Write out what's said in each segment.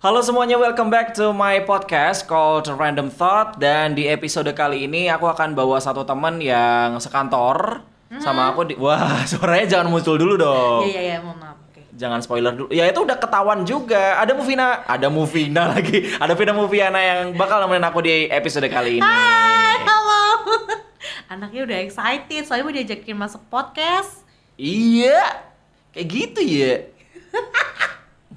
Halo semuanya, welcome back to my podcast called Random Thought Dan di episode kali ini aku akan bawa satu teman yang sekantor sama aku di Wah, suaranya jangan muncul dulu dong Iya iya iya, mohon maaf. Jangan spoiler dulu. Ya itu udah ketahuan juga. Ada Muvina, ada Muvina lagi. Ada Vina Muviana yang bakal nemenin aku di episode kali ini. Hai, halo. Anaknya udah excited, soalnya mau diajakin masuk podcast. Iya. Kayak gitu ya.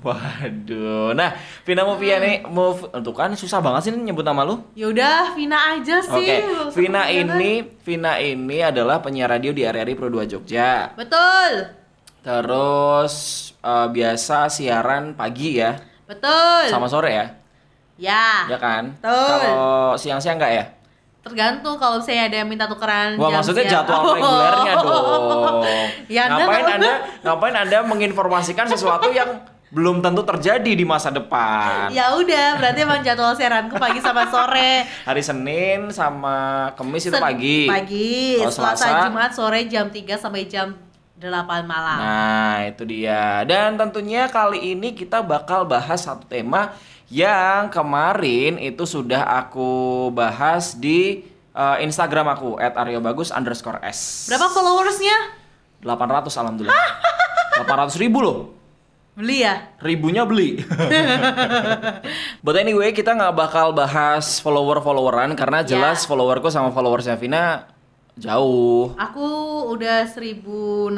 Waduh. Nah, Vina Muviana nih, Mov, tuh kan susah banget sih nyebut nama lu. Ya udah, Vina aja sih. Oke, usah Vina kepanjangan. ini Vina ini adalah penyiar radio di RRI Pro 2 Jogja. Betul. Terus eh, biasa siaran pagi ya, Betul. sama sore ya. Ya. Ya kan? Betul. Kalau siang-siang enggak ya? Tergantung kalau misalnya ada yang minta tukeran Wah, maksudnya siang. jadwal regulernya dong. Ya, ngapain Anda ngapain Anda menginformasikan sesuatu yang belum tentu terjadi di masa depan? Ya udah, berarti emang jadwal siaranku pagi sama sore. Hari Senin sama Kamis itu Sen- pagi. Pagi. Kalau Selasa, Selasa? Jumat, sore jam 3 sampai jam 8 malam. Nah, itu dia. Dan tentunya kali ini kita bakal bahas satu tema yang kemarin itu sudah aku bahas di eh, Instagram aku @aryobagus underscore s. Berapa followersnya? 800 alhamdulillah. 800 ribu loh. Beli ya? Ribunya beli. But anyway, kita nggak bakal bahas follower-followeran karena Ya. jelas followerku sama followersnya Vina jauh. Aku udah 1650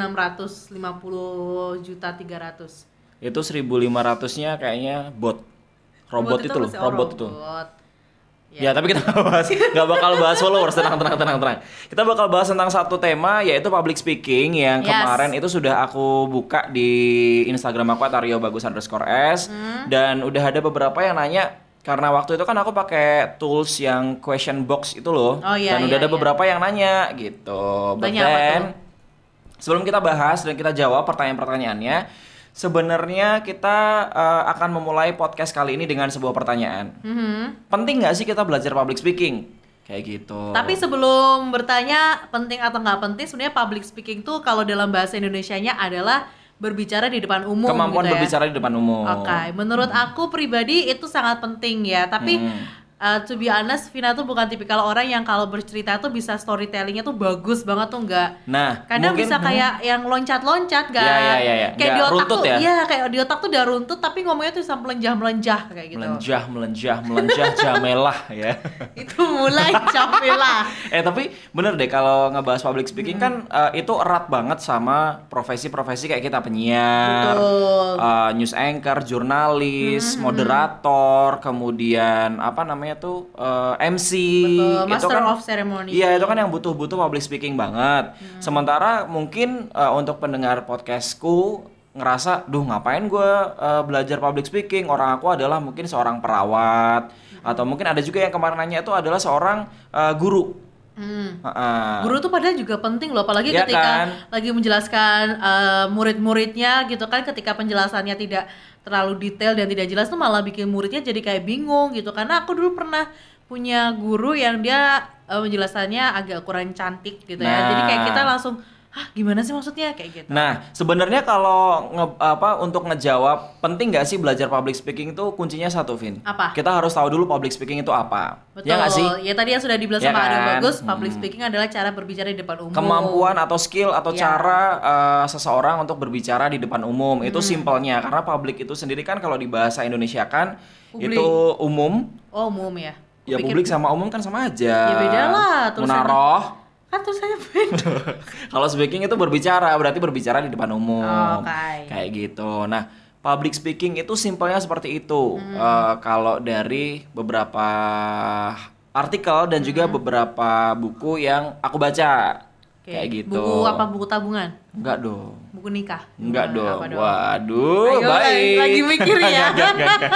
juta 300. Itu 1500-nya kayaknya bot. Robot, itu, loh, masih- oh, robot, itu. Robot. Ya, tapi kita nggak bahas, nggak bakal bahas followers, tenang, tenang, tenang, tenang. Kita bakal bahas tentang satu tema yaitu public speaking yang Yes. kemarin itu sudah aku buka di Instagram aku Aryo Bagus underscore S Hmm. dan udah ada beberapa yang nanya karena waktu itu kan aku pakai tools yang question box itu loh Oh, iya, dan udah iya, ada iya. beberapa yang nanya gitu. But then? Sebelum kita bahas dan kita jawab pertanyaan-pertanyaannya, sebenarnya kita eh, akan memulai podcast kali ini dengan sebuah pertanyaan. Mhm. Penting nggak sih kita belajar public speaking? Kayak gitu. Tapi sebelum bertanya penting atau nggak penting, sebenarnya public speaking tuh kalau dalam bahasa Indonesianya adalah berbicara di depan umum. kemampuan gitu ya. berbicara di depan umum. Oke, menurut aku pribadi itu sangat penting ya. Tapi Hmm. Uh, to be honest, Vina tuh bukan tipikal orang yang kalau bercerita tuh bisa storytellingnya tuh bagus banget tuh nggak. Nah, Kadang mungkin- bisa kayak yang loncat-loncat kan. Ya, ya, ya, ya. Kayak di otak runtut tuh, ya? iya kayak di otak tuh udah runtut tapi ngomongnya tuh bisa melenjah-melenjah kayak gitu. melenjah, melenjah, melenjah, jamelah ya. itu mulai capek lah. eh tapi bener deh kalau ngebahas public speaking kan eh, itu erat banget sama profesi-profesi kayak kita penyiar, Betul. eh, news anchor, jurnalis, moderator, kemudian apa namanya tuh eh, MC, Betul, itu Master kan of Ceremony. Iya itu kan yang butuh-butuh public speaking banget. Hmm. Sementara mungkin eh, untuk pendengar podcastku ngerasa, duh ngapain gue belajar public speaking? Orang aku adalah mungkin seorang perawat atau mungkin ada juga yang kemarin nanya itu adalah seorang eh, guru. Hmm. Guru tuh padahal juga penting loh, apalagi Iya ketika kan? lagi menjelaskan eh, murid-muridnya gitu kan, ketika penjelasannya tidak terlalu detail dan tidak jelas tuh malah bikin muridnya jadi kayak bingung gitu. Karena aku dulu pernah punya guru yang dia eh, menjelasannya agak kurang cantik gitu ya. Jadi kayak Nah. kita langsung, hah gimana sih maksudnya kayak gitu. Nah, sebenarnya kalau nge- apa untuk ngejawab penting nggak sih belajar public speaking itu kuncinya satu, Vin. Apa? Kita harus tahu dulu public speaking itu apa. Betul. Ya nggak sih? Ya tadi yang sudah dibilang Ya sama kan? bagus, public Hmm. speaking adalah cara berbicara di depan umum. kemampuan atau skill atau Ya. cara uh, seseorang untuk berbicara di depan umum itu Hmm. simpelnya karena publik itu sendiri kan kalau di bahasa Indonesia kan itu umum Oh, umum ya. ya publik sama umum kan sama aja Ya beda lah, tulisannya. menaruh Kan tulisannya beda. kalau speaking itu berbicara berarti berbicara di depan umum Oh, Oke. kayak gitu nah public speaking itu simpelnya seperti itu Hmm. Uh, kalau dari beberapa artikel dan juga Hmm. beberapa buku yang aku baca Oke. kayak gitu Buku apa? Buku tabungan? enggak dong Buku nikah? Enggak dong. Dong? Waduh, Ayo, baik. lagi- lagi mikir ya. Enggak, enggak, enggak.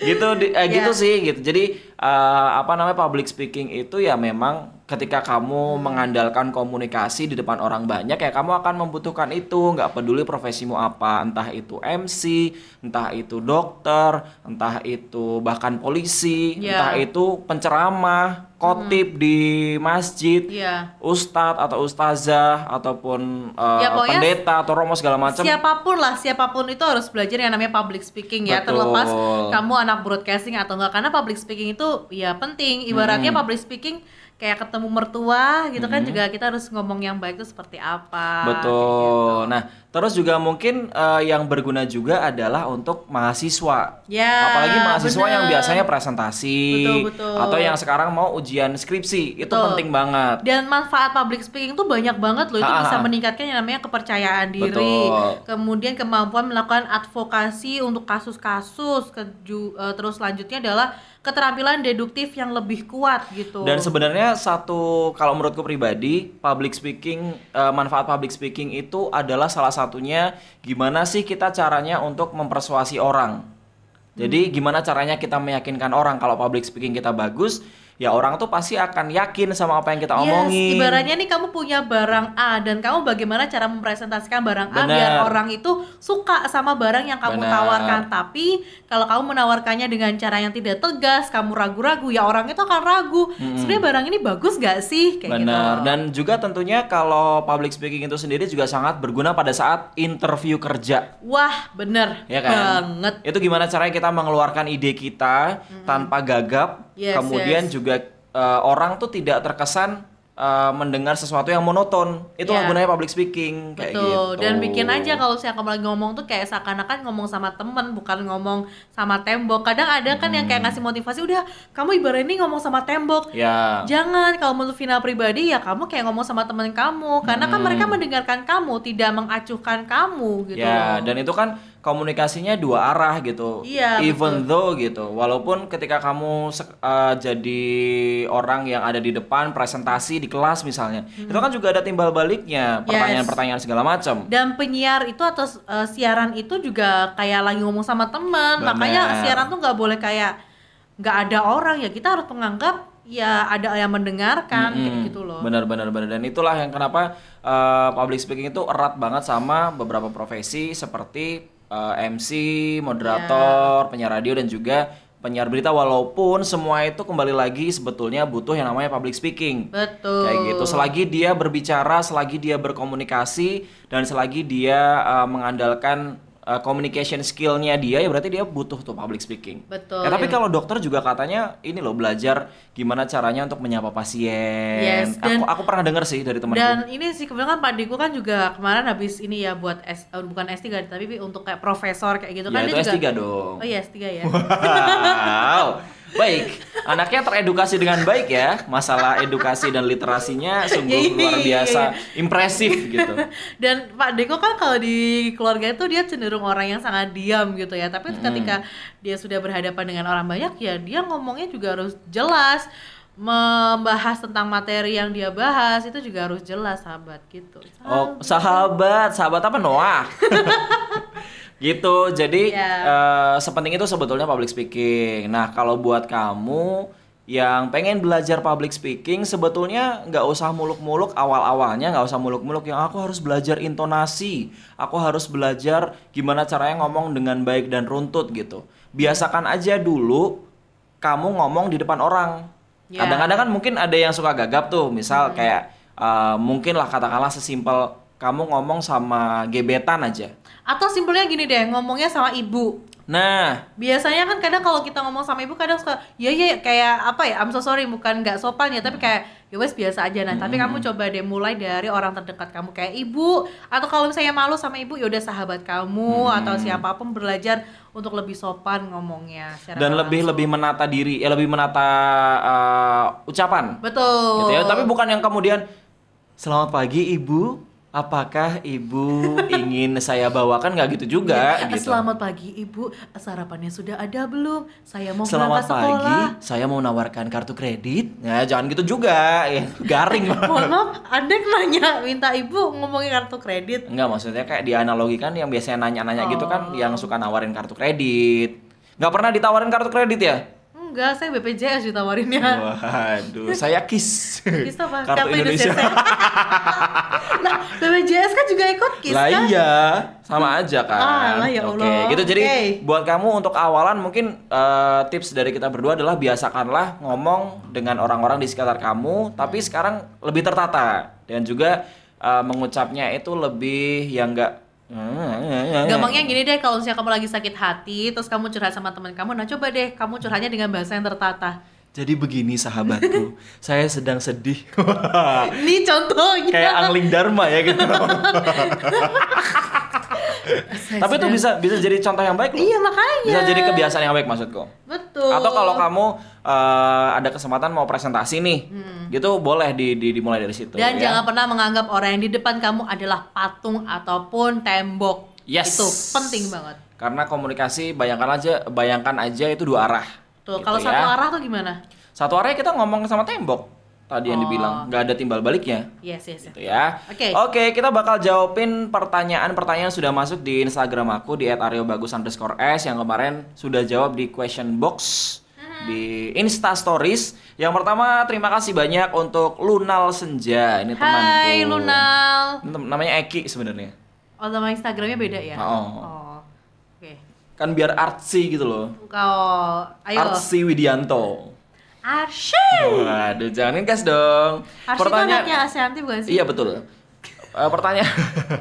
gitu di- eh, gitu Ya. sih gitu. Jadi eh, apa namanya public speaking itu ya memang ketika kamu mengandalkan komunikasi di depan orang banyak ya kamu akan membutuhkan itu nggak peduli profesimu apa entah itu MC entah itu dokter entah itu bahkan polisi Ya. entah itu penceramah khotib di masjid Iya. ustadz atau ustazah ataupun uh, Ya, pendeta atau romo segala macam. siapa pun lah siapa pun itu harus belajar yang namanya public speaking ya Betul. terlepas kamu anak broadcasting atau enggak karena public speaking itu ya penting ibaratnya Hmm. public speaking kayak ketemu mertua gitu kan juga kita harus ngomong yang baik itu seperti apa Betul. Nah, terus juga mungkin eh, yang berguna juga adalah untuk mahasiswa. Ya, Apalagi mahasiswa bener. yang biasanya presentasi Betul, betul. atau yang sekarang mau ujian skripsi. Itu Betul. penting banget. dan manfaat public speaking tuh banyak banget loh itu Ha, ha, bisa ha. meningkatkan yang namanya kepercayaan diri Betul. kemudian kemampuan melakukan advokasi untuk kasus-kasus eh, terus selanjutnya adalah keterampilan deduktif yang lebih kuat gitu Dan sebenarnya satu kalau menurutku pribadi, public speaking eh, manfaat public speaking itu adalah salah satunya gimana sih kita caranya untuk mempersuasi orang. Jadi gimana caranya kita meyakinkan orang kalau public speaking kita bagus, ya orang tuh pasti akan yakin sama apa yang kita Yes, omongin. ibaratnya nih kamu punya barang A dan kamu bagaimana cara mempresentasikan barang A Benar. biar orang itu suka sama barang yang kamu Benar. tawarkan. Tapi kalau kamu menawarkannya dengan cara yang tidak tegas, kamu ragu-ragu, ya orang itu akan ragu. Sebenarnya barang ini bagus gak sih? Kayak Benar. gitu. Dan juga tentunya kalau public speaking itu sendiri juga sangat berguna pada saat interview kerja. Wah, bener Ya kan? banget. Itu gimana caranya kita mengeluarkan ide kita tanpa gagap, Yes, kemudian yes. juga eh, orang tuh tidak terkesan eh, mendengar sesuatu yang monoton. Itulah Ya. gunanya public speaking kayak Betul. gitu. Dan bikin aja kalau saya lagi ngomong tuh kayak seakan-akan ngomong sama temen bukan ngomong sama tembok. Kadang ada kan yang kayak ngasih motivasi, udah kamu ibarat ini ngomong sama tembok. Ya. Jangan kalau menurut Vina pribadi ya kamu kayak ngomong sama temen kamu karena kan Hmm. mereka mendengarkan kamu tidak mengacuhkan kamu gitu ya, loh. dan itu kan komunikasinya dua arah gitu. Iya, Even though gitu, walaupun ketika kamu eh, jadi orang yang ada di depan presentasi di kelas misalnya, itu kan juga ada timbal baliknya, pertanyaan-pertanyaan segala macam. Dan penyiar itu atau uh, siaran itu juga kayak lagi ngomong sama teman. Makanya siaran tuh nggak boleh kayak nggak ada orang ya. Kita harus menganggap ya ada yang mendengarkan kayak Mm-mm. gitu loh. Benar benar benar dan itulah yang kenapa uh, public speaking itu erat banget sama beberapa profesi seperti uh, MC, moderator, penyiar radio dan juga penyiar berita walaupun semua itu kembali lagi sebetulnya butuh yang namanya public speaking. Betul. Kayak gitu. Selagi dia berbicara, selagi dia berkomunikasi dan selagi dia uh, mengandalkan uh, communication skillnya dia ya berarti dia butuh tuh public speaking. Betul, Ya, tapi ya. kalau dokter juga katanya ini loh belajar gimana caranya untuk menyapa pasien. Yes, dan- aku aku pernah dengar sih dari temanku. Dan ini sih kebetulan kan Pak Diko kan juga kemarin habis ini ya buat S, eh, bukan S3 tapi untuk kayak profesor kayak gitu ya kan itu dia S3 juga dong. Oh iya S3 ya. Wow. Baik, anaknya teredukasi dengan baik ya. Masalah edukasi dan literasinya sungguh Iya, luar iya, biasa, iya. impresif gitu. Dan Pak Deko kan kalau di keluarga itu dia cenderung orang yang sangat diam gitu ya. Tapi ketika dia sudah berhadapan dengan orang banyak ya dia ngomongnya juga harus jelas. Membahas tentang materi yang dia bahas itu juga harus jelas sahabat gitu. Oh, sahabat, sahabat apa Noah? gitu. Jadi Iya. eh, sepenting itu sebetulnya public speaking. Nah, kalau buat kamu yang pengen belajar public speaking sebetulnya nggak usah muluk-muluk awal-awalnya nggak usah muluk-muluk yang aku harus belajar intonasi aku harus belajar gimana caranya ngomong dengan baik dan runtut gitu biasakan aja dulu kamu ngomong di depan orang Ya. kadang-kadang kan mungkin ada yang suka gagap tuh misal kayak eh, mungkin lah katakanlah sesimpel kamu ngomong sama gebetan aja. Atau simpelnya gini deh, ngomongnya sama ibu. nah. Biasanya kan kadang kalau kita ngomong sama ibu kadang suka ya ya kayak apa ya I'm so sorry bukan nggak sopan ya tapi kayak ya wes biasa aja. Nah tapi kamu coba deh mulai dari orang terdekat kamu kayak ibu. Atau kalau misalnya malu sama ibu ya udah sahabat kamu atau siapa pun belajar untuk lebih sopan ngomongnya dan lebih langsung. lebih menata diri ya lebih menata eh, ucapan. Betul. Gitu ya. Tapi bukan yang kemudian selamat pagi ibu apakah ibu ingin saya bawakan nggak gitu juga Ya, gitu Selamat pagi ibu, sarapannya sudah ada belum? Saya mau Selamat sekolah. pagi, saya mau menawarkan kartu kredit. Ya, jangan gitu juga, ya, garing. Mohon maaf, Anda nanya minta ibu ngomongin kartu kredit. Enggak, maksudnya kayak dianalogikan yang biasanya nanya-nanya gitu kan, yang suka nawarin kartu kredit. Nggak pernah ditawarin kartu kredit ya? Enggak, saya BPJS ditawarinnya. Waduh, saya KIS. KIS apa? Kartu Kartu Indonesia. Indonesia. nah, BPJS kan juga ikut KIS lah kan? iya, sama aja kan. Ah, lah ya Oke, Allah. gitu. Jadi Oke. buat kamu untuk awalan mungkin eh, tips dari kita berdua adalah biasakanlah ngomong dengan orang-orang di sekitar kamu, tapi sekarang lebih tertata dan juga eh, mengucapnya itu lebih yang enggak Gampangnya gini deh, kalau misalnya kamu lagi sakit hati, terus kamu curhat sama teman kamu, nah coba deh kamu curhatnya dengan bahasa yang tertata. Jadi begini sahabatku, saya sedang sedih. Ini contohnya. Kayak Angling Dharma ya gitu. Tapi itu bisa bisa jadi contoh yang baik loh. Iya makanya. Bisa jadi kebiasaan yang baik maksudku. Betul. Atau kalau kamu eh, ada kesempatan mau presentasi nih, gitu boleh di, di- dimulai dari situ. Hmm. Dan ya. jangan pernah menganggap orang yang di depan kamu adalah patung ataupun tembok. Yes. Itu penting banget. Karena komunikasi bayangkan aja bayangkan aja itu dua arah. Tuh, Gitu kalau ya. satu arah tuh gimana? Satu arah kita ngomong sama tembok. Tadi yang Oh. dibilang nggak ada timbal baliknya. Yes, yes. yes. gitu ya. Oke. Oke, kita bakal jawabin pertanyaan-pertanyaan yang sudah masuk di Instagram aku di @aryobagus underscore s yang kemarin sudah jawab di question box Mm-hmm. di Insta Stories. Yang pertama, terima kasih banyak untuk Lunal Senja. Ini temanku. Hai Lunal. Namanya Eki sebenarnya. Oh, nama Instagramnya beda ya? Oh. Oh. Oke. Kan biar artsy gitu loh. Kau, ayo. Artsy Widianto. Arsy. Waduh, jangan gas dong. Arsy itu anaknya Asyanti bukan sih? Iya betul. Eh, pertanyaan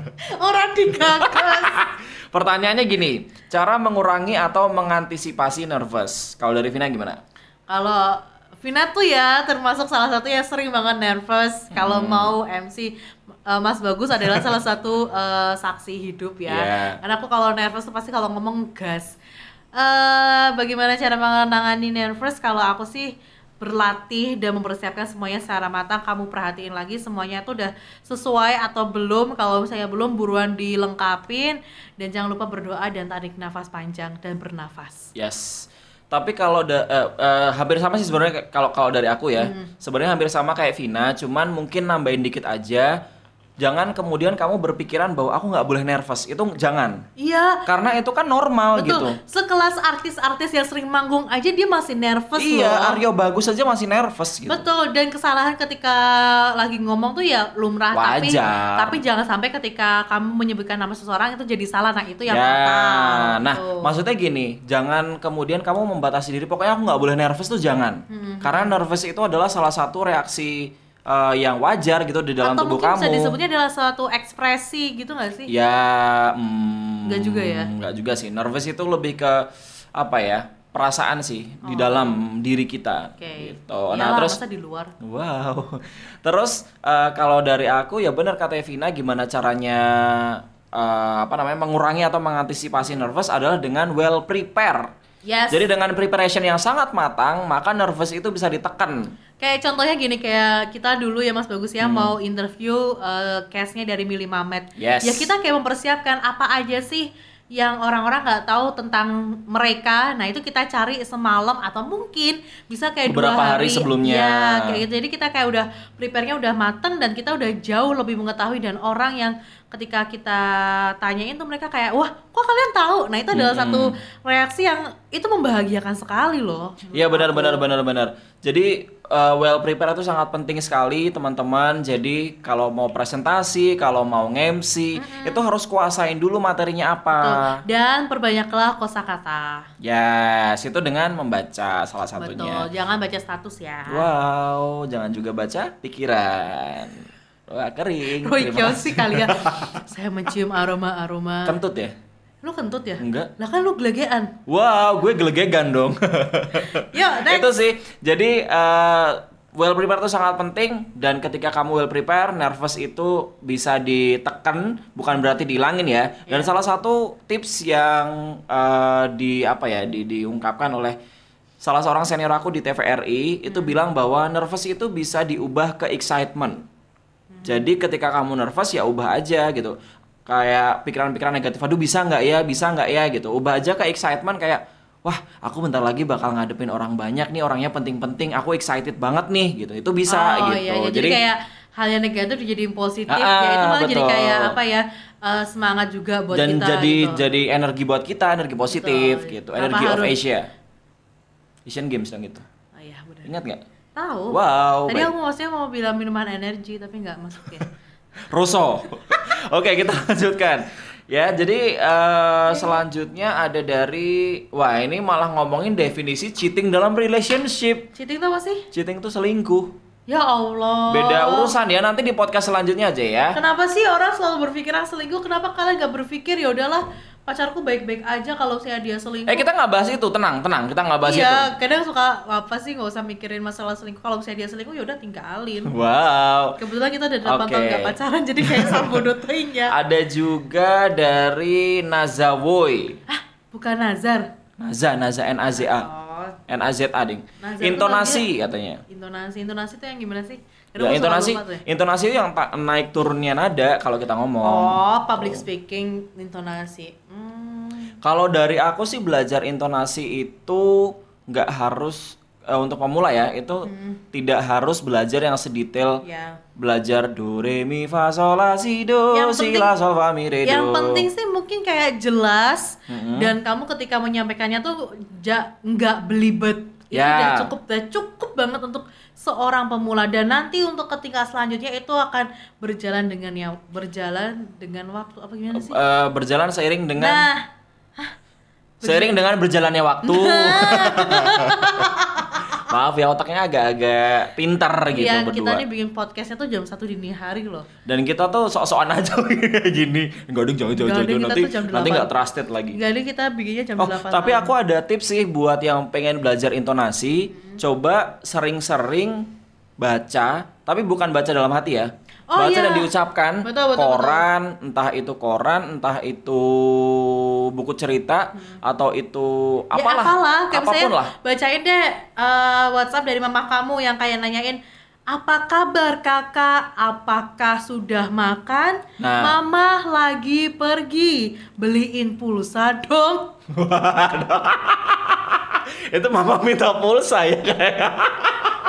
Orang digagas. Pertanyaannya gini, cara mengurangi atau mengantisipasi nervous. Kalau dari Vina gimana? Kalau Vina tuh ya termasuk salah satu yang sering banget nervous kalau Hmm. mau MC Eh, Mas Bagus adalah salah satu eh, saksi hidup ya. Yeah. Karena aku kalau nervous tuh pasti kalau ngomong gas. Eh bagaimana cara menangani nervous? Kalau aku sih berlatih dan mempersiapkan semuanya secara matang. Kamu perhatiin lagi semuanya tuh udah sesuai atau belum. Kalau misalnya belum buruan dilengkapin dan jangan lupa berdoa dan tarik nafas panjang dan bernafas. Yes. Tapi kalau da- eh, eh, hampir sama sih sebenarnya kalau kalau dari aku ya. Sebenarnya hampir sama kayak Vina, cuman mungkin nambahin dikit aja. Jangan kemudian kamu berpikiran bahwa aku nggak boleh nervous. Itu jangan. Iya, Karena itu kan normal Betul. gitu. Sekelas artis-artis yang sering manggung aja dia masih nervous Iya, loh. Aryo bagus aja masih nervous gitu. Betul, dan kesalahan ketika lagi ngomong tuh ya lumrah tapi Wajar. tapi jangan sampai ketika kamu menyebutkan nama seseorang itu jadi salah. Nah, itu yang ya, fatal. nah Tuh. maksudnya gini, jangan kemudian kamu membatasi diri. Pokoknya aku nggak boleh nervous tuh jangan, Hmm. karena nervous itu adalah salah satu reaksi eh, yang wajar gitu di dalam Atau tubuh mungkin bisa kamu. disebutnya adalah suatu ekspresi gitu nggak sih? Ya, mm, Nggak juga ya? Nggak juga sih. Nervous itu lebih ke apa ya? Perasaan sih di dalam diri kita. Oh. Oke. Gitu. Iyalah, Nah terus di luar. Wow. Terus eh, kalau dari aku ya benar kata Evina gimana caranya eh, apa namanya mengurangi atau mengantisipasi nervous adalah dengan well prepare. Yes. Jadi dengan preparation yang sangat matang, maka nervous itu bisa ditekan. Kayak contohnya gini kayak kita dulu ya Mas Bagus ya Hmm. mau interview uh, case-nya dari Mili Mamet. Yes. Ya kita kayak mempersiapkan apa aja sih yang orang-orang nggak tahu tentang mereka. Nah, itu kita cari semalam atau mungkin bisa kayak Beberapa dua hari sebelumnya. Ya, kayak gitu. Jadi kita kayak udah prepare-nya udah mateng dan kita udah jauh lebih mengetahui dan orang yang ketika kita tanyain tuh mereka kayak wah kok kalian tahu nah itu adalah Hmm. satu reaksi yang itu membahagiakan sekali loh Iya benar benar benar benar. Jadi uh, well prepare itu sangat penting sekali teman-teman. Jadi kalau mau presentasi, kalau mau nge-MC, itu harus kuasain dulu materinya apa. Tuh. Dan perbanyaklah kosakata. Yes, itu dengan membaca salah satunya. Betul, jangan baca status ya. Wow, jangan juga baca pikiran. Wah, kering. Roy Kiyoshi kali ya. Saya mencium aroma-aroma. Kentut ya? Lu kentut ya? Enggak. Lah kan lu gelegean. Wow, gue gelegegan dong. Yuk, next. itu sih. Jadi eh, well prepare itu sangat penting dan ketika kamu well prepare, nervous itu bisa ditekan, bukan berarti dihilangin ya. Dan Iya. salah satu tips yang eh, di apa ya, di, diungkapkan oleh salah seorang senior aku di TVRI itu Hmm. bilang bahwa nervous itu bisa diubah ke excitement. Hmm. Jadi ketika kamu nervous ya ubah aja gitu. Kayak pikiran-pikiran negatif, aduh bisa nggak ya, bisa nggak ya gitu. Ubah aja ke excitement kayak, wah aku bentar lagi bakal ngadepin orang banyak nih, orangnya penting-penting, aku excited banget nih gitu. Itu bisa oh, gitu. Iya, iya. Jadi, kayak hal yang negatif dijadiin positif Ah, ya itu malah jadi betul. kayak apa ya eh, semangat juga buat dan kita jadi gitu. jadi energi buat kita, energi positif Betul. gitu. Energi of Asia. Asian Games dong gitu. Oh iya benar. Ingat nggak? Tahu. Wow. Tadi baik. aku maksudnya mau bilang minuman energi tapi nggak masuk ya. Rosso. Oke, kita lanjutkan. Ya, jadi eh, selanjutnya ada dari wah ini malah ngomongin definisi cheating dalam relationship. Cheating itu apa sih? Cheating itu selingkuh. Ya Allah. Beda urusan ya nanti di podcast selanjutnya aja ya. Kenapa sih orang selalu berpikir ah selingkuh? Kenapa kalian gak berpikir ya udahlah pacarku baik-baik aja kalau saya dia selingkuh? Eh kita nggak bahas itu, tenang, tenang, kita nggak bahas itu. iya, kadang suka apa sih nggak usah mikirin masalah selingkuh. Kalau misalnya dia selingkuh ya udah tinggalin. Wow. Kebetulan kita udah 8 tahun Oke. gak pacaran jadi kayak sama bodoh teing ya. Ada juga dari Nazawoy. Ah, bukan Nazar. Naza, Naza N A Z A. Oh, N A Z A ding. Itu Intonasi katanya. intonasi. Intonasi itu yang gimana sih? Ya, intonasi, ya. intonasi itu yang naik turunnya nada kalau kita ngomong. Oh, public speaking intonasi. Hmm. Kalau dari aku sih belajar intonasi itu nggak harus eh, untuk pemula ya, itu tidak harus belajar yang sedetail Ya. belajar do re mi fa sol la si do Yang si penting- la sol fa mi re do. Yang penting sih mungkin kayak jelas Mm-mm. dan kamu ketika menyampaikannya tuh ja, nggak belibet. Itu Ya. udah cukup, udah cukup banget untuk seorang pemula dan nanti untuk ketika selanjutnya itu akan berjalan dengan yang berjalan dengan waktu apa gimana sih? Eh, berjalan seiring dengan Nah, seiring dengan berjalannya waktu. Maaf ya otaknya agak-agak pintar gitu ya berdua. kita nih bikin podcastnya tuh jam satu dini hari loh. Dan kita tuh sok-sokan aja gini. Enggak ada ada, jangan kita nanti nanti 8. nggak trusted lagi. Enggak ada kita bikinnya jam Oh, 8 tapi aku ada tips sih buat yang pengen belajar intonasi, Hmm. coba sering-sering baca, tapi bukan baca dalam hati ya. Oh, baca iya. dan diucapkan Betul, betul, koran, entah itu koran, entah itu buku cerita atau itu ya apalah, apalah, kayak apa pun misalnya lah. bacain deh eh, WhatsApp dari mama kamu yang kayak nanyain apa kabar kakak? Apakah sudah makan? Nah. Mama lagi pergi beliin pulsa dong. itu mama minta pulsa ya kayak.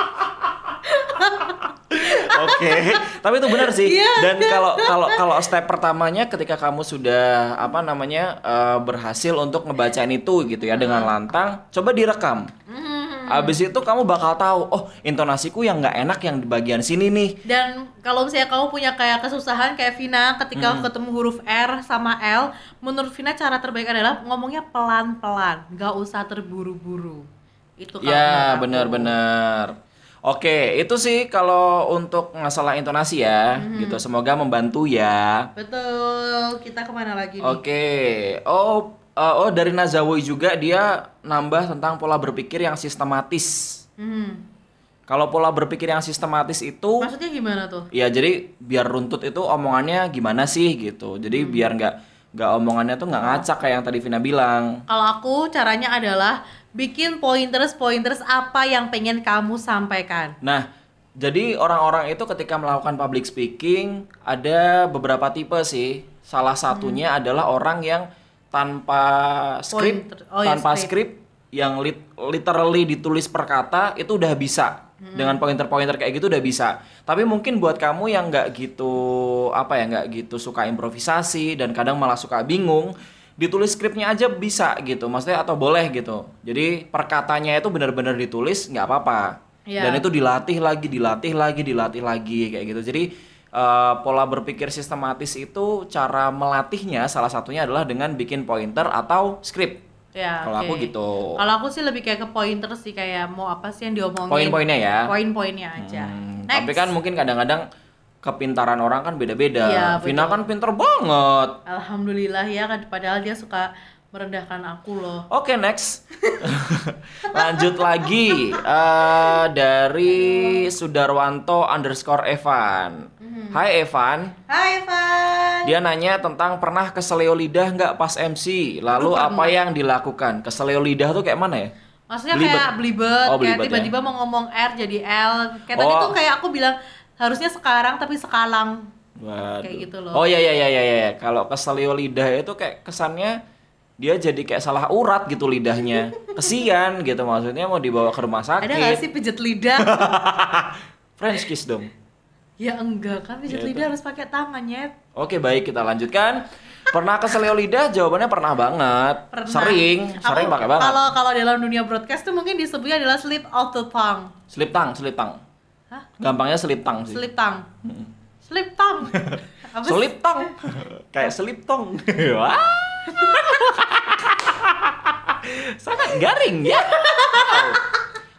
Oke, tapi itu benar sih. Iya, Dan kalau kalau kalau step pertamanya ketika kamu sudah apa namanya eh, berhasil untuk ngebacain itu gitu ya dengan lantang, coba direkam. Abis itu kamu bakal tahu, oh intonasiku yang nggak enak yang di bagian sini nih. Dan kalau misalnya kamu punya kayak kesusahan kayak Vina ketika Hmm. ketemu huruf R sama L, menurut Vina cara terbaik adalah ngomongnya pelan-pelan, nggak usah terburu-buru. Itu kalau Ya benar-benar. Oke, itu sih kalau untuk masalah intonasi ya, Hmm. gitu. Semoga membantu ya. Betul. Kita ke mana lagi nih? Oke, oh eh, oh dari Nazawi juga dia nambah tentang pola berpikir yang sistematis. Hmm. Kalau pola berpikir yang sistematis itu, Maksudnya gimana tuh? ya jadi biar runtut itu omongannya gimana sih gitu. Jadi Hmm. biar nggak nggak omongannya tuh nggak ngacak kayak yang tadi Vina bilang. Kalau aku caranya adalah bikin pointers pointers apa yang pengen kamu sampaikan. Nah, jadi orang-orang itu ketika melakukan public speaking ada beberapa tipe sih. Salah satunya adalah orang yang tanpa skrip. Oh, ya, tanpa script. skrip yang lit- literally ditulis per kata itu udah bisa. Dengan pointer-pointer kayak gitu udah bisa. Tapi mungkin buat kamu yang nggak gitu apa ya nggak gitu suka improvisasi dan kadang malah suka bingung, ditulis skripnya aja bisa gitu. Maksudnya atau boleh gitu. Jadi perkatanya itu benar-benar ditulis nggak apa-apa Iya. dan itu dilatih lagi dilatih lagi dilatih lagi kayak gitu jadi eh, pola berpikir sistematis itu cara melatihnya salah satunya adalah dengan bikin pointer atau script Ya. Kalau aku oke. gitu. Kalau aku sih lebih kayak ke pointer sih kayak mau apa sih yang diomongin. poin-poinnya ya Poin-poinnya aja. Hmm, Next. tapi kan mungkin kadang-kadang kepintaran orang kan beda-beda Iya, Vina kan pinter banget Alhamdulillah ya kan padahal dia suka merendahkan aku loh. Oke next Lanjut lagi eh, Dari Sudarwanto underscore Evan Hmm. Hai Evan Hai Evan. Dia nanya tentang pernah keseleo lidah nggak pas MC Lalu Aduh, apa yang dilakukan Keseleo lidah tuh kayak mana ya Maksudnya Belibet. kayak belibet, Oh, kayak belibet ya. tiba-tiba mau ngomong R jadi L. Kayak tadi Oh. tuh kayak aku bilang harusnya sekarang tapi sekalang. Waduh. Kayak gitu loh. Oh iya iya iya iya iya. Kalau keseleo lidah itu kayak kesannya dia jadi kayak salah urat gitu lidahnya. Kesian gitu maksudnya mau dibawa ke rumah sakit. Ada gak sih pijet lidah? French kiss dong. ya enggak kan pijet Ya, lidah harus pakai tangan nyet. Oke baik kita lanjutkan. Pernah keseleo lidah? Jawabannya pernah banget. Pernah. Sering, Aku- sering pakai banget. Kalau kalau dalam dunia broadcast tuh mungkin disebutnya adalah slip of the tongue. Slip tang, slip tang. Hah? Gampangnya slip tang sih. Slip tongue. Slip tongue. Apa sih? Slip tang. kayak slip tong. Wah. Sangat garing ya. Wow.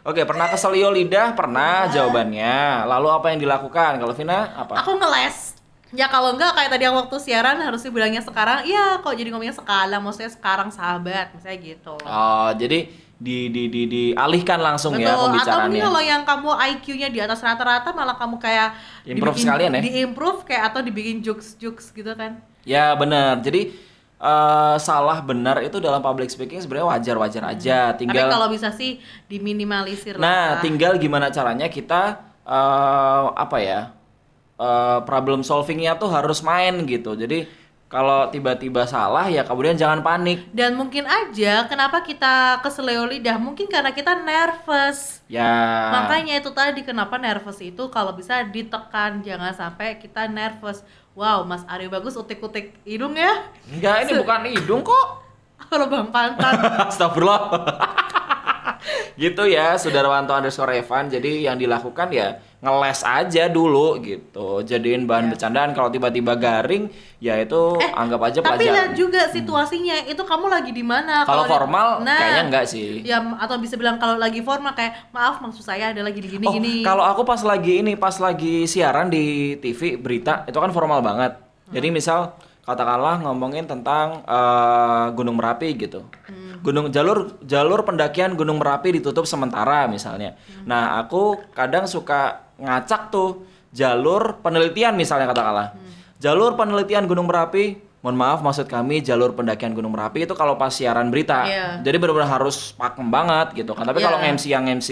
Oke, pernah keselio lidah? Pernah jawabannya. Lalu apa yang dilakukan? Kalau Vina apa? Aku ngeles. Ya kalau enggak kayak tadi yang waktu siaran harusnya bilangnya sekarang, iya kok jadi ngomongnya sekarang, maksudnya sekarang sahabat, misalnya gitu. Oh, jadi di di di dialihkan langsung ya Betul, atau mungkin pembicaraannya. kalau yang kamu IQ-nya di atas rata-rata malah kamu kayak Improve sekalian ya? Di-improve kayak atau dibikin jokes-jokes gitu kan. Ya benar. Jadi eh, salah benar itu dalam public speaking sebenarnya wajar-wajar aja. Tinggal Tapi kalau bisa sih diminimalisir Nah, lah. tinggal gimana caranya kita eh, apa ya? eh, problem solvingnya tuh harus main gitu. Jadi kalau tiba-tiba salah ya kemudian jangan panik. Dan mungkin aja kenapa kita keseleo lidah mungkin karena kita nervous. Ya. Makanya itu tadi kenapa nervous itu kalau bisa ditekan jangan sampai kita nervous. Wow, Mas Aryo bagus utik-utik hidung ya. Enggak, ini bukan hidung kok. Kalau Bang Pantan. Astagfirullah. Gitu ya, Sudarwanto underscore Evan. Jadi yang dilakukan ya ngeles aja dulu gitu. Jadiin bahan Ya. bercandaan. Kalau tiba-tiba garing, ya itu anggap aja Eh, Tapi lihat pelajaran. juga situasinya, itu kamu lagi di mana? Kalau formal Nah, kayaknya enggak sih. Ya atau bisa bilang kalau lagi formal kayak maaf maksud saya ada lagi di gini Oh, gini. kalau aku pas lagi ini, pas lagi siaran di TV berita, itu kan formal banget. Jadi misal katakanlah ngomongin tentang eh, Gunung Merapi gitu. Gunung jalur jalur pendakian Gunung Merapi ditutup sementara misalnya. Nah, aku kadang suka ngacak tuh jalur penelitian misalnya katakanlah. Jalur penelitian Gunung Merapi Mohon maaf maksud kami jalur pendakian Gunung Merapi itu kalau pas siaran berita. Iya. Jadi benar-benar harus pakem banget gitu kan. Tapi kalau Iya. MC yang MC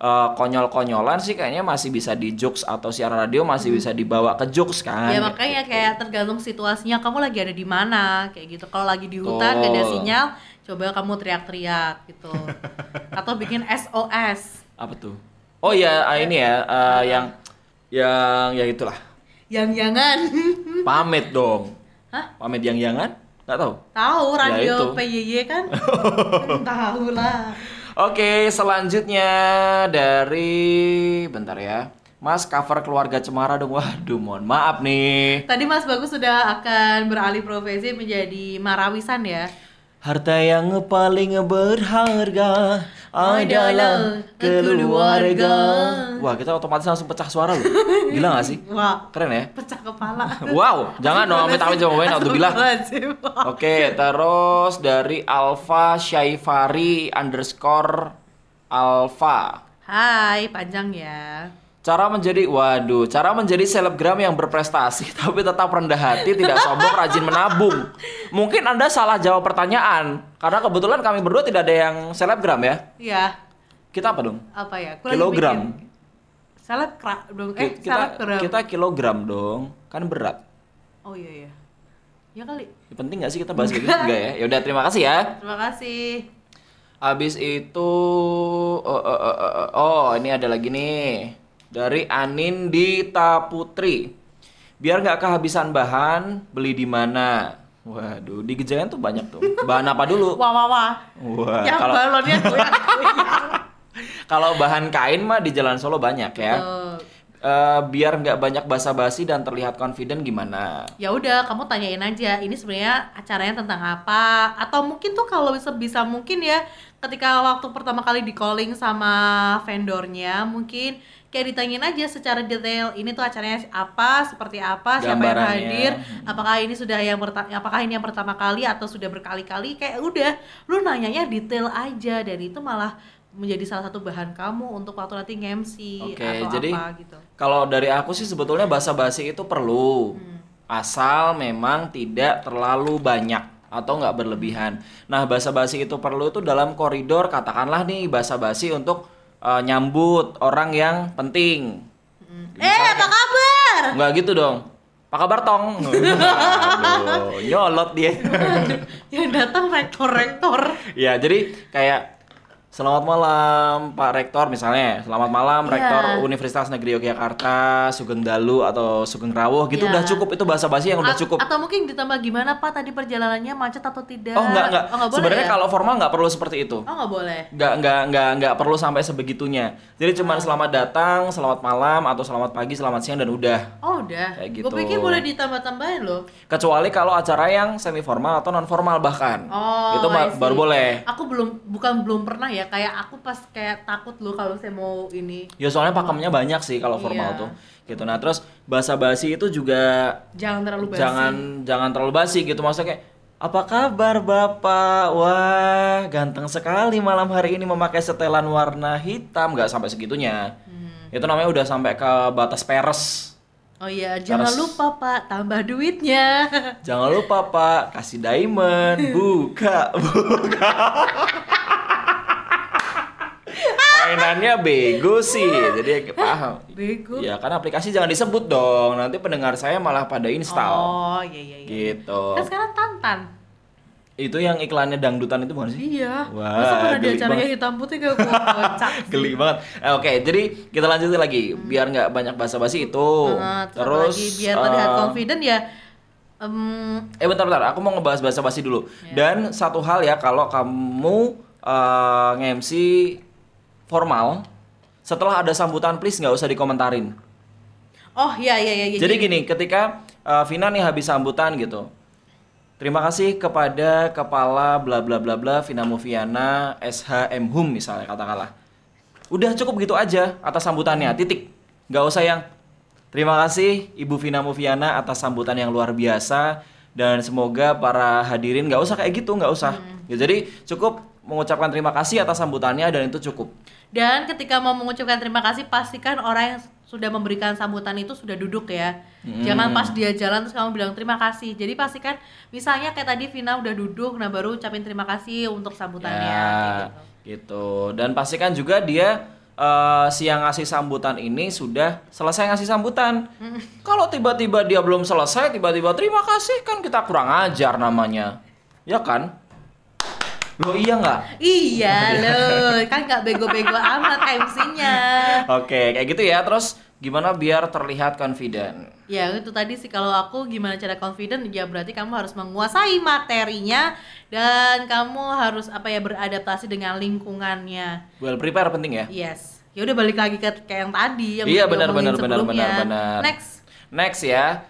eh, konyol-konyolan sih kayaknya masih bisa di jokes atau siaran radio masih bisa dibawa ke jokes kan. ya makanya kayak tergantung situasinya kamu lagi ada di mana kayak gitu. Kalau lagi di hutan gak ada sinyal, coba kamu teriak-teriak gitu. Atau bikin SOS. Apa tuh? Oh ya ah, ini ya eh, yang yang ya itulah. Yang jangan. Pamit dong. Hah? Pamit yang jangan? Nggak tahu. Tahu Ya, radio itu. PYY kan? Tahu lah. Oke, selanjutnya dari bentar ya. Mas cover keluarga Cemara dong. Waduh, mohon maaf nih. Tadi Mas Bagus sudah akan beralih profesi menjadi marawisan ya. Harta yang paling berharga adalah keluarga. Wah, kita otomatis langsung pecah suara loh. Gila gak sih? Wah, Keren ya? pecah kepala. Wow, jangan dong coba main bilang. Astagfirullahaladzim. Oke, terus dari Alfa Syaifari underscore Alfa. Hai, panjang ya. Cara menjadi, waduh, cara menjadi selebgram yang berprestasi tapi tetap rendah hati, tidak sombong, rajin menabung. Mungkin Anda salah jawab pertanyaan, karena kebetulan kami berdua tidak ada yang selebgram ya. Iya, Kita apa dong? apa ya? Aku lagi Kilogram. Selebgram dong. Eh, Ki- kita, selebgram. kita kilogram dong, kan berat. Oh iya iya. Ya kali. Ya, penting nggak sih kita bahas gitu? Enggak ya? Ya udah terima kasih ya. Terima kasih. Habis itu oh, oh, oh, oh, oh, oh, ini ada lagi nih dari Anindita Putri. Biar nggak kehabisan bahan, beli di mana? Waduh, di Gejayan tuh banyak tuh. Bahan apa dulu? Wah wah wah. Wah, Yang kalau balonnya kalau bahan kain mah di Jalan Solo banyak ya. Betul. Eh, biar nggak banyak basa-basi dan terlihat confident gimana? ya udah kamu tanyain aja ini sebenarnya acaranya tentang apa atau mungkin tuh kalau bisa bisa mungkin ya ketika waktu pertama kali di calling sama vendornya mungkin kayak ditanyain aja secara detail ini tuh acaranya apa seperti apa siapa yang hadir apakah ini sudah yang apakah ini yang pertama kali atau sudah berkali-kali kayak udah. Lu nanyanya detail aja dan itu malah menjadi salah satu bahan kamu untuk waktu nanti nge-MC Oke, atau jadi apa gitu. Kalau dari aku sih sebetulnya basa-basi itu perlu. Asal memang tidak terlalu banyak atau nggak berlebihan. Nah, basa-basi itu perlu itu dalam koridor katakanlah nih basa-basi untuk eh, nyambut orang yang penting. eh apa kabar Nggak gitu dong. Apa kabar tong? Aduh, nyolot dia. yang datang rektor-rektor ya, jadi kayak Selamat malam Pak Rektor misalnya. Selamat malam Iya. Rektor Universitas Negeri Yogyakarta, Sugeng Dalu atau Sugeng Rawuh gitu Iya. udah cukup itu bahasa basi yang udah cukup. Atau mungkin ditambah gimana Pak tadi perjalanannya macet atau tidak? Oh enggak enggak. Oh, Sebenarnya ya? kalau formal nggak perlu seperti itu. Oh nggak boleh. Nggak nggak nggak nggak perlu sampai sebegitunya. Jadi cuman Oh. selamat datang, selamat malam atau selamat pagi, selamat siang dan udah. Oh udah. Kayak Gue gitu. pikir boleh ditambah-tambahin loh. Kecuali kalau acara yang semi formal atau non formal bahkan. Oh. itu baru boleh. Aku belum bukan belum pernah ya ya kayak aku pas kayak takut loh kalau saya mau ini Ya soalnya pakemnya banyak sih kalau formal Iya. tuh. Gitu. Nah, terus bahasa basi itu juga jangan terlalu basi jangan jangan terlalu basi gitu maksudnya kayak apa kabar Bapak? Wah, ganteng sekali malam hari ini memakai setelan warna hitam. nggak sampai segitunya. Hmm. Itu namanya udah sampai ke batas peres. oh iya jangan lupa pak tambah duitnya Jangan lupa Pak, kasih diamond, buka, buka. Mainannya bego sih, jadi paham. bego Ya kan aplikasi jangan disebut dong, nanti pendengar saya malah pada install. oh iya iya iya Gitu. kan sekarang tantan Itu yang iklannya dangdutan itu bukan sih? iya Wah, masa pernah di acaranya banget. hitam putih kayak gua kocak. Geli banget. Eh, Oke, jadi kita lanjutin lagi, biar nggak banyak basa-basi itu. Nah, terus, lagi biar terlihat eh, confident ya em, Eh bentar bentar, aku mau ngebahas bahasa basi dulu. Ya. Dan satu hal ya kalau kamu eh, nge-MC formal, setelah ada sambutan please nggak usah dikomentarin. oh iya iya iya Jadi gini, ketika eh, Vina nih habis sambutan gitu. Terima kasih kepada kepala bla bla bla bla Vina Moviana SHM Hum misalnya katakanlah. Udah cukup gitu aja atas sambutannya, titik. Nggak usah yang terima kasih Ibu Vina Moviana atas sambutan yang luar biasa dan semoga para hadirin nggak usah kayak gitu, nggak usah. Ya, jadi cukup mengucapkan terima kasih atas sambutannya dan itu cukup. Dan ketika mau mengucapkan terima kasih, pastikan orang yang sudah memberikan sambutan itu sudah duduk ya. Jangan pas dia jalan terus kamu bilang terima kasih. Jadi pastikan, misalnya kayak tadi Vina udah duduk, nah baru ucapin terima kasih untuk sambutannya. Ya, gitu. gitu. Dan pastikan juga dia eh, si yang ngasih sambutan ini sudah selesai ngasih sambutan. Kalau tiba-tiba dia belum selesai, tiba-tiba terima kasih kan kita kurang ajar namanya, ya kan? Lo iya nggak? Iya loh, kan nggak bego-bego amat MC-nya. Oke, kayak gitu ya. Terus gimana biar terlihat confident? Ya itu tadi sih kalau aku gimana cara confident ya berarti kamu harus menguasai materinya dan kamu harus apa ya beradaptasi dengan lingkungannya. Well prepare penting ya. Yes. Ya udah balik lagi ke kayak yang tadi yang Iya benar benar benar benar benar. Next. Next ya.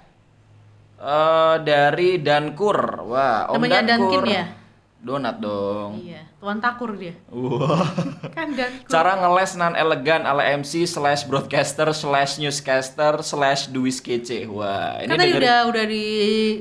Eh dari Dankur. Wah, Om Namanya Dankur. Dankin ya? Donat dong. Iya, tuan takur dia. Wah. Kan dan Cara ngeles non elegan ala MC slash broadcaster slash newscaster slash duis kece. Wah, ini kan tadi udah udah di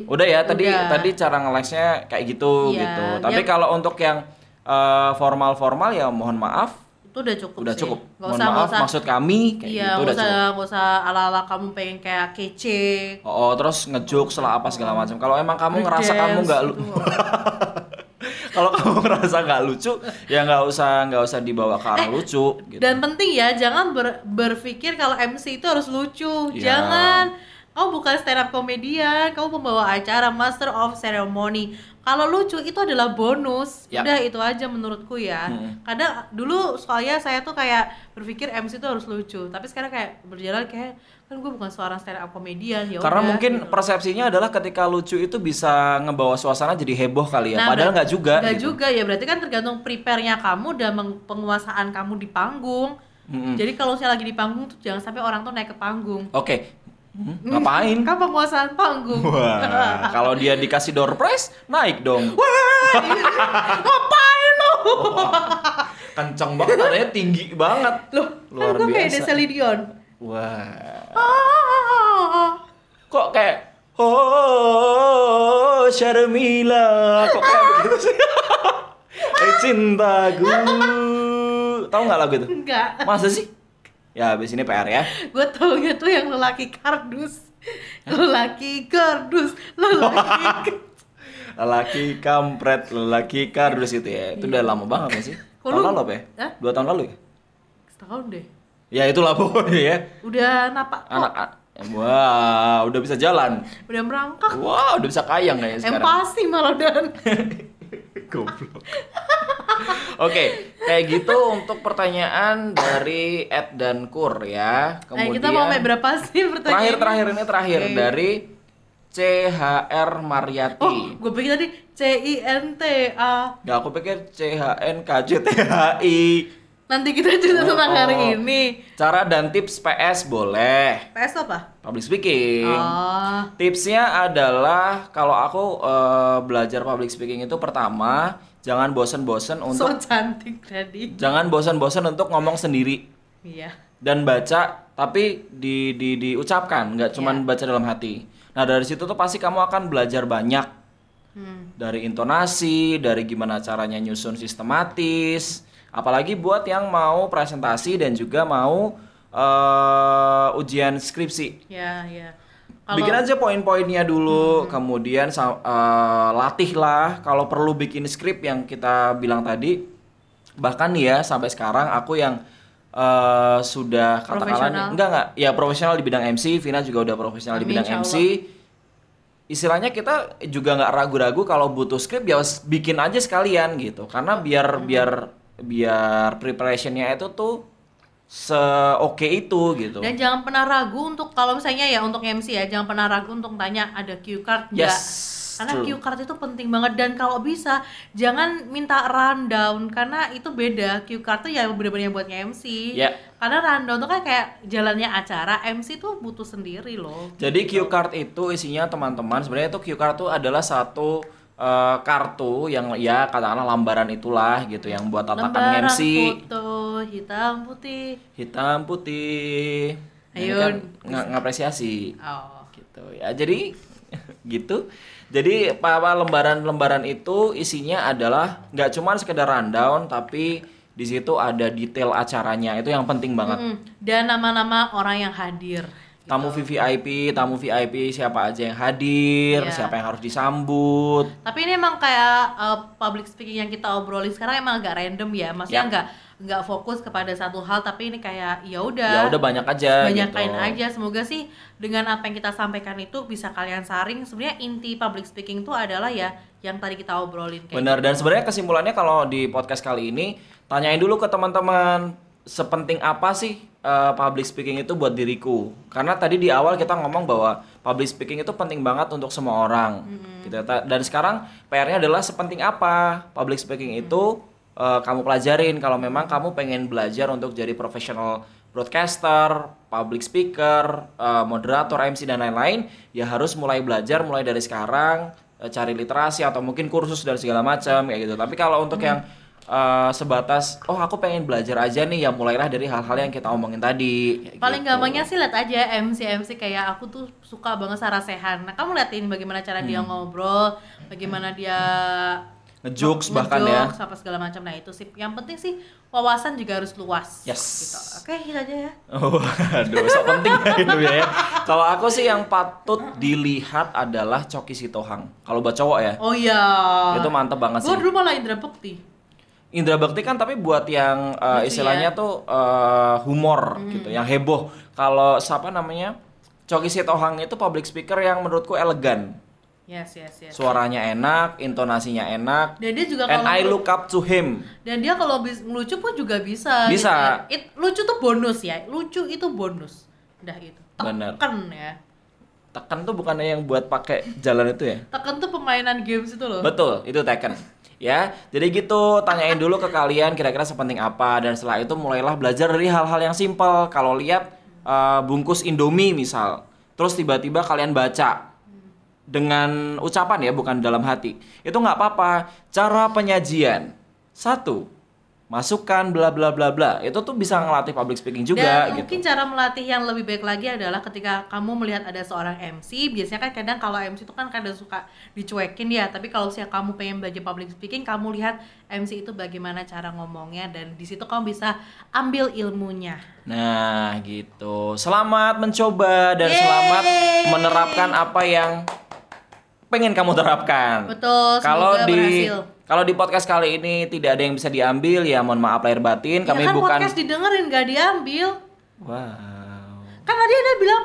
Udah ya tadi Udah. tadi cara ngelesnya kayak gitu Iya, gitu. Tapi ya. kalau untuk yang eh, formal-formal ya mohon maaf, itu udah cukup udah sih. cukup. Mohon usah, maaf usah. maksud kami kayak Iya, gitu udah usah cukup. nggak usah ala-ala kamu pengen kayak kece. Oh, oh, terus ngejuk lah apa segala macam. Kalau emang kamu ngerasa kamu nggak lu gitu. kalau kamu ngerasa nggak lucu, ya nggak usah nggak usah dibawa ke Eh, arah lucu gitu. Dan penting ya, jangan ber- berpikir kalau MC itu harus lucu. Iya. Jangan. Kamu bukan stand up komedian, kamu pembawa acara Master of Ceremony. Kalau lucu itu adalah bonus. Ya. Udah itu aja menurutku ya. Hmm. Kadang dulu soalnya saya tuh kayak berpikir MC itu harus lucu, tapi sekarang kayak berjalan kayak kan gue bukan seorang stand up komedian ya Karena mungkin gitu. persepsinya adalah ketika lucu itu bisa ngebawa suasana jadi heboh kali ya. Nah, Padahal nggak juga. nggak gitu. juga ya berarti kan tergantung prepare-nya kamu dan penguasaan kamu di panggung. Mm-mm. Jadi kalau saya lagi di panggung tuh jangan sampai orang tuh naik ke panggung. Oke. Hmm, ngapain? Kan penguasaan panggung. Wah, kalau dia dikasih door prize, naik dong. Ngapain lo? Kenceng banget, adanya tinggi banget. Loh, Luar kan gue kayak biasa. Deseli Dion. Wah. Ah. Kok kayak Oh, Sharmila. Kok kayak begitu sih? Eh cintaku. Tahu nggak lagu itu? Enggak. Masa sih? Ya, habis ini PR ya. Gue taunya tuh yang lelaki kardus. Lelaki kardus, lelaki Lelaki kampret, lelaki kardus itu ya. Itu udah lama banget gak sih? Tahun lu- lalu apa ya? Hah? Dua tahun lalu ya? setahun deh. Ya itulah pokoknya ya. Udah napak kok. Anak Wah, udah bisa jalan. Udah merangkak. Wah, udah bisa kayang kayaknya sekarang. Empati malah dan. Goblok. Oke, kayak gitu untuk pertanyaan dari Ed dan Kur ya. Nah, Kemudian kita mau main berapa sih pertanyaan? terakhir terakhir ini terakhir Oke. dari CHR Mariati. Oh, gue pikir tadi C I N T A. Nggak, aku pikir CHNKJTHI. Nanti kita cerita Oh, tentang hari oh. ini. Cara dan tips PS boleh. PS apa? Public speaking. Oh, Tipsnya adalah kalau aku eh, belajar public speaking itu pertama jangan bosen-bosen So untuk cantik tadi. jangan bosen-bosen untuk ngomong sendiri Iya. dan baca tapi di, di diucapkan nggak cuman Iya. baca dalam hati nah dari situ tuh pasti kamu akan belajar banyak Hmm. dari intonasi dari gimana caranya nyusun sistematis apalagi buat yang mau presentasi dan juga mau eh, ujian skripsi. Ya, ya. Kalau bikin aja poin-poinnya dulu kemudian sa- eh, latihlah. Kalau perlu bikin skrip yang kita bilang tadi bahkan nih ya sampai sekarang aku yang eh, sudah katakanlah enggak enggak. Ya profesional di bidang MC Vina juga udah profesional di Amin, bidang insya MC istilahnya kita juga nggak ragu-ragu kalau butuh skrip ya bikin aja sekalian gitu. Karena biar biar biar preparationnya itu tuh seoke itu gitu Dan jangan pernah ragu untuk kalau misalnya ya untuk MC ya, jangan pernah ragu untuk tanya ada cue card nggak? Yes, Karena true. cue card itu penting banget dan kalau bisa jangan minta rundown karena itu beda. Cue card tuh ya bener-bener buat MC. Ya. Karena rundown tuh kan kayak jalannya acara, MC tuh butuh sendiri loh. Jadi cue card itu isinya teman-teman sebenarnya itu cue card itu adalah satu eh, kartu yang ya katakanlah lambaran itulah gitu yang buat tatakan MC foto hitam putih. hitam putih. Nah, Ayo. kan ng- ngapresiasi Oh. gitu ya. Jadi gitu. Jadi apa lembaran-lembaran itu isinya adalah nggak cuma sekedar rundown tapi di situ ada detail acaranya itu yang penting banget. Mm-mm. Dan nama-nama orang yang hadir. Tamu VVIP, tamu VIP siapa aja yang hadir, Iya. siapa yang harus disambut. Tapi ini emang kayak uh, public speaking yang kita obrolin sekarang emang agak random ya. Ya. Maksudnya nggak nggak fokus kepada satu hal tapi ini kayak ya udah. Ya udah banyak aja Banyakin gitu. aja. Semoga sih dengan apa yang kita sampaikan itu bisa kalian saring. Sebenarnya inti public speaking itu adalah ya yang tadi kita obrolin kayak Benar gitu. dan sebenarnya kesimpulannya kalau di podcast kali ini tanyain dulu ke teman-teman sepenting apa sih uh, public speaking itu buat diriku. Karena tadi di awal kita ngomong bahwa public speaking itu penting banget untuk semua orang. Gitu. Ta- Dan sekarang PR-nya adalah sepenting apa public speaking itu uh, kamu pelajarin kalau memang kamu pengen belajar untuk jadi profesional broadcaster, public speaker, uh, moderator, MC dan lain-lain, ya harus mulai belajar mulai dari sekarang eh, cari literasi atau mungkin kursus dan segala macam kayak gitu. Tapi kalau untuk yang eh, sebatas oh aku pengen belajar aja nih ya mulailah dari hal-hal yang kita omongin tadi. Paling gitu. gampangnya sih lihat aja MC MC kayak aku tuh suka banget Sarah Sehan. Nah, kamu liatin bagaimana cara dia Hmm. ngobrol, bagaimana dia Ngejokes bahkan ya. apa segala macam. Nah, itu sih yang penting sih wawasan juga harus luas. Yes. Gitu. Oke, itu aja ya. Oh, aduh, sok penting itu ya. Kalau aku sih yang patut dilihat adalah Coki Sitohang. Kalau buat cowok ya, Oh iya. itu mantep banget Gue sih. dulu malah Indra Bekti. Indra Bakti kan tapi buat yang uh, Lucu istilahnya ya. tuh uh, humor gitu, yang heboh. Kalau siapa namanya? Coki Sitohang itu public speaker yang menurutku elegan. Yes, yes, yes. Suaranya enak, intonasinya enak. Dan dia juga And kalau I look up to him. dan dia kalau ngelucu pun juga bisa. Bisa. gitu ya. It- lucu tuh bonus ya. Lucu itu bonus. Udah itu. Bener. Tekan ya. Tekan tuh bukannya yang buat pakai jalan itu ya? Tekan tuh permainan games itu loh. Betul, itu Tekken. Ya, jadi gitu tanyain dulu ke kalian kira-kira sepenting apa dan setelah itu mulailah belajar dari hal-hal yang simpel. Kalau lihat eh, bungkus Indomie misal, terus tiba-tiba kalian baca dengan ucapan ya, bukan dalam hati. Itu nggak apa-apa. Cara penyajian satu, masukkan bla bla bla bla. Itu tuh bisa ngelatih public speaking juga Dan gitu. mungkin cara melatih yang lebih baik lagi adalah ketika kamu melihat ada seorang MC, biasanya kan kadang kalau MC itu kan kadang suka dicuekin ya, tapi kalau misalnya kamu pengen belajar public speaking, kamu lihat MC itu bagaimana cara ngomongnya dan di situ kamu bisa ambil ilmunya. Nah, gitu. Selamat mencoba dan Yeay. selamat menerapkan apa yang pengen kamu terapkan. Betul, Kalau di berhasil. Kalau di podcast kali ini tidak ada yang bisa diambil, ya mohon maaf lahir batin. Kami ya kan bukan podcast didengerin gak diambil. Wow. Kan tadi ada bilang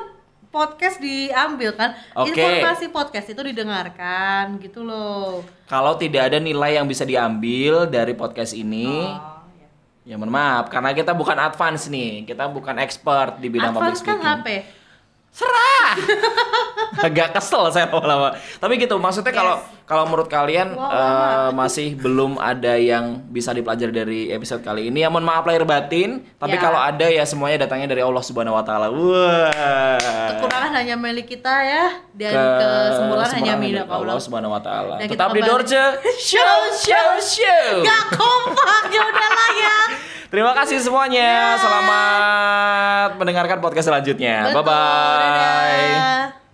podcast diambil kan. Oke. Informasi podcast itu didengarkan gitu loh. Kalau tidak ada nilai yang bisa diambil dari podcast ini, Oh, ya. ya mohon maaf karena kita bukan advance nih. Kita bukan expert di bidang public Advance kan speaking. HP. Serah! Agak kesel saya lama-lama. Tapi gitu maksudnya kalau kalau menurut kalian Wow, eh, masih belum ada yang bisa dipelajari dari episode kali ini. Ya mohon maaf lahir batin tapi Ya. kalau ada ya semuanya datangnya dari Allah Subhanahu Wa Taala. Wah. Kekurangan hanya milik kita ya dan Ke- kesempurnaan hanya milik Allah. Allah. Subhanahu Wa Taala. Tetap di Dorce. Show show. show. Gak kompak ya udahlah ya. Terima kasih semuanya. Selamat mendengarkan podcast selanjutnya. Bye bye.